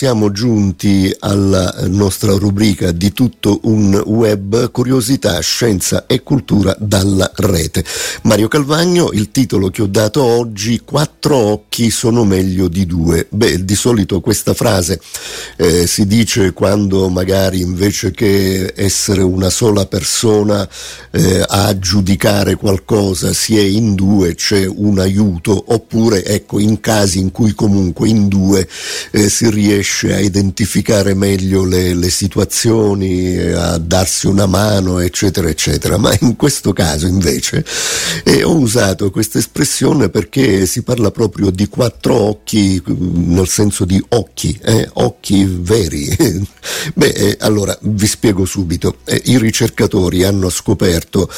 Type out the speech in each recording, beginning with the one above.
siamo giunti alla nostra rubrica di tutto un web, curiosità, scienza e cultura dalla rete. Mario Calvagno, il titolo che ho dato oggi, quattro occhi sono meglio di due. Beh, di solito questa frase eh, si dice quando magari invece che essere una sola persona eh, a giudicare qualcosa si è in due, c'è un aiuto, oppure ecco in casi in cui comunque in due eh, si riesce a identificare meglio le, le situazioni, eh, a darsi una mano, eccetera, eccetera. Ma in questo caso invece eh, ho usato questa espressione perché si parla proprio di quattro occhi, mm, nel senso di occhi, eh, occhi veri. Beh, eh, allora vi spiego subito. Eh, I ricercatori hanno scoperto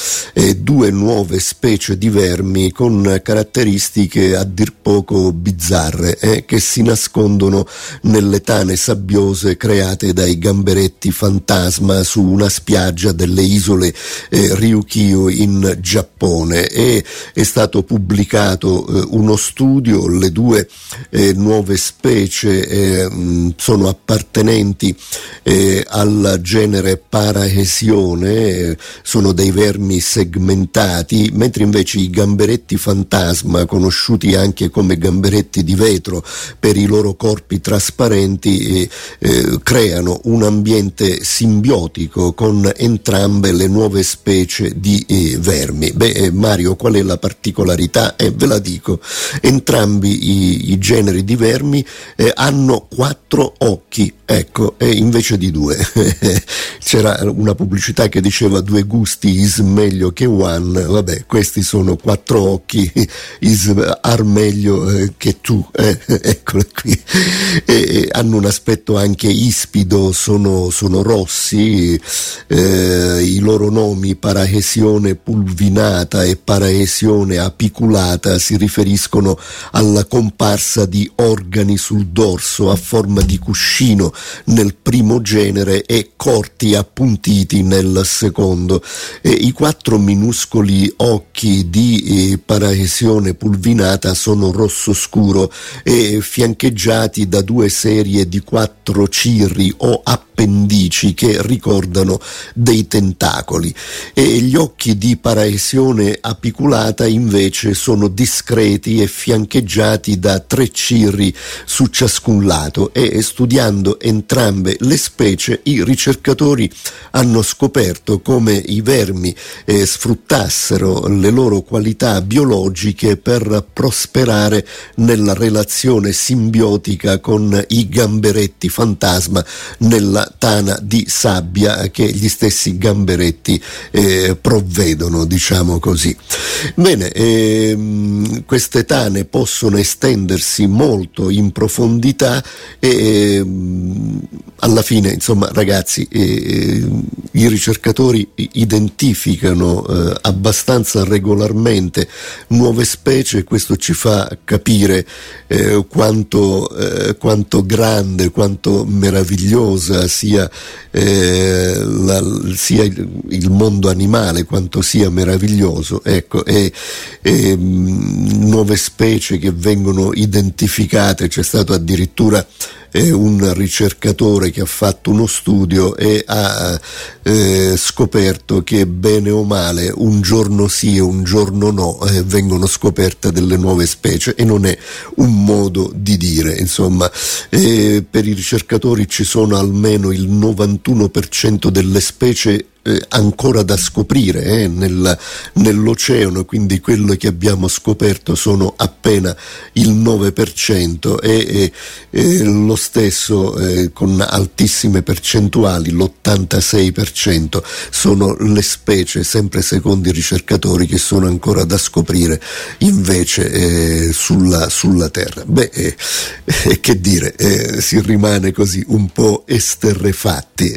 due nuove specie di vermi con caratteristiche a dir poco bizzarre, che si nascondono nelle tane sabbiose create dai gamberetti fantasma su una spiaggia delle isole eh, Ryukyu in Giappone. E è stato pubblicato eh, uno studio, le due eh, nuove specie eh, sono appartenenti eh, al genere Paraesione, sono dei vermi segmentati, mentre invece i gamberetti fantasma, conosciuti anche come gamberetti di vetro per i loro corpi trasparenti, eh, creano un ambiente simbiotico con entrambe le nuove specie di eh, vermi. Beh, eh, Mario, qual è la particolarità? Eh, ve la dico, entrambi i, i generi di vermi eh, hanno quattro occhi, ecco, e invece di due. C'era una pubblicità che diceva due gusti is meglio che one, vabbè, questi sono quattro occhi, is are meglio eh, che tu, eh, eccolo qui. E, hanno un aspetto anche ispido, sono, sono rossi, eh, i loro nomi paraesione pulvinata e paraesione apiculata si riferiscono alla comparsa di organi sul dorso a forma di cuscino nel primo genere e corti appuntiti nel secondo. E I quattro minuscoli occhi di eh, paraesione pulvinata sono rosso scuro e fiancheggiati da due serie di quattro cirri o appendici che ricordano dei tentacoli. E gli occhi di paraesione apiculata invece sono discreti e fiancheggiati da tre cirri su ciascun lato. E studiando entrambe le specie i ricercatori hanno scoperto come i vermi eh, sfruttassero le loro qualità biologiche per prosperare nella relazione simbiotica con i gamberetti fantasma nella tana di sabbia che gli stessi gamberetti eh, provvedono, diciamo così. Bene, ehm, queste tane possono estendersi molto in profondità e ehm, alla fine, insomma, ragazzi, eh, i ricercatori identificano eh, abbastanza regolarmente nuove specie e questo ci fa capire eh, quanto, eh, quanto, grande, quanto meravigliosa sia, eh, la, sia il, mondo animale, quanto sia meraviglioso. Ecco, e, e nuove specie che vengono identificate, c'è stato addirittura è un ricercatore che ha fatto uno studio e ha eh, scoperto che bene o male un giorno sì e un giorno no eh, vengono scoperte delle nuove specie e non è un modo di dire insomma. Eh, per i ricercatori ci sono almeno il 91% delle specie eh, ancora da scoprire eh, nel, nell'oceano, quindi quello che abbiamo scoperto sono appena il 9% e, e, e lo stesso eh, con altissime percentuali, l'86% sono le specie, sempre secondo i ricercatori, che sono ancora da scoprire invece eh, sulla, sulla, Terra. Beh, eh, che dire, eh, si rimane così un po' esterrefatti.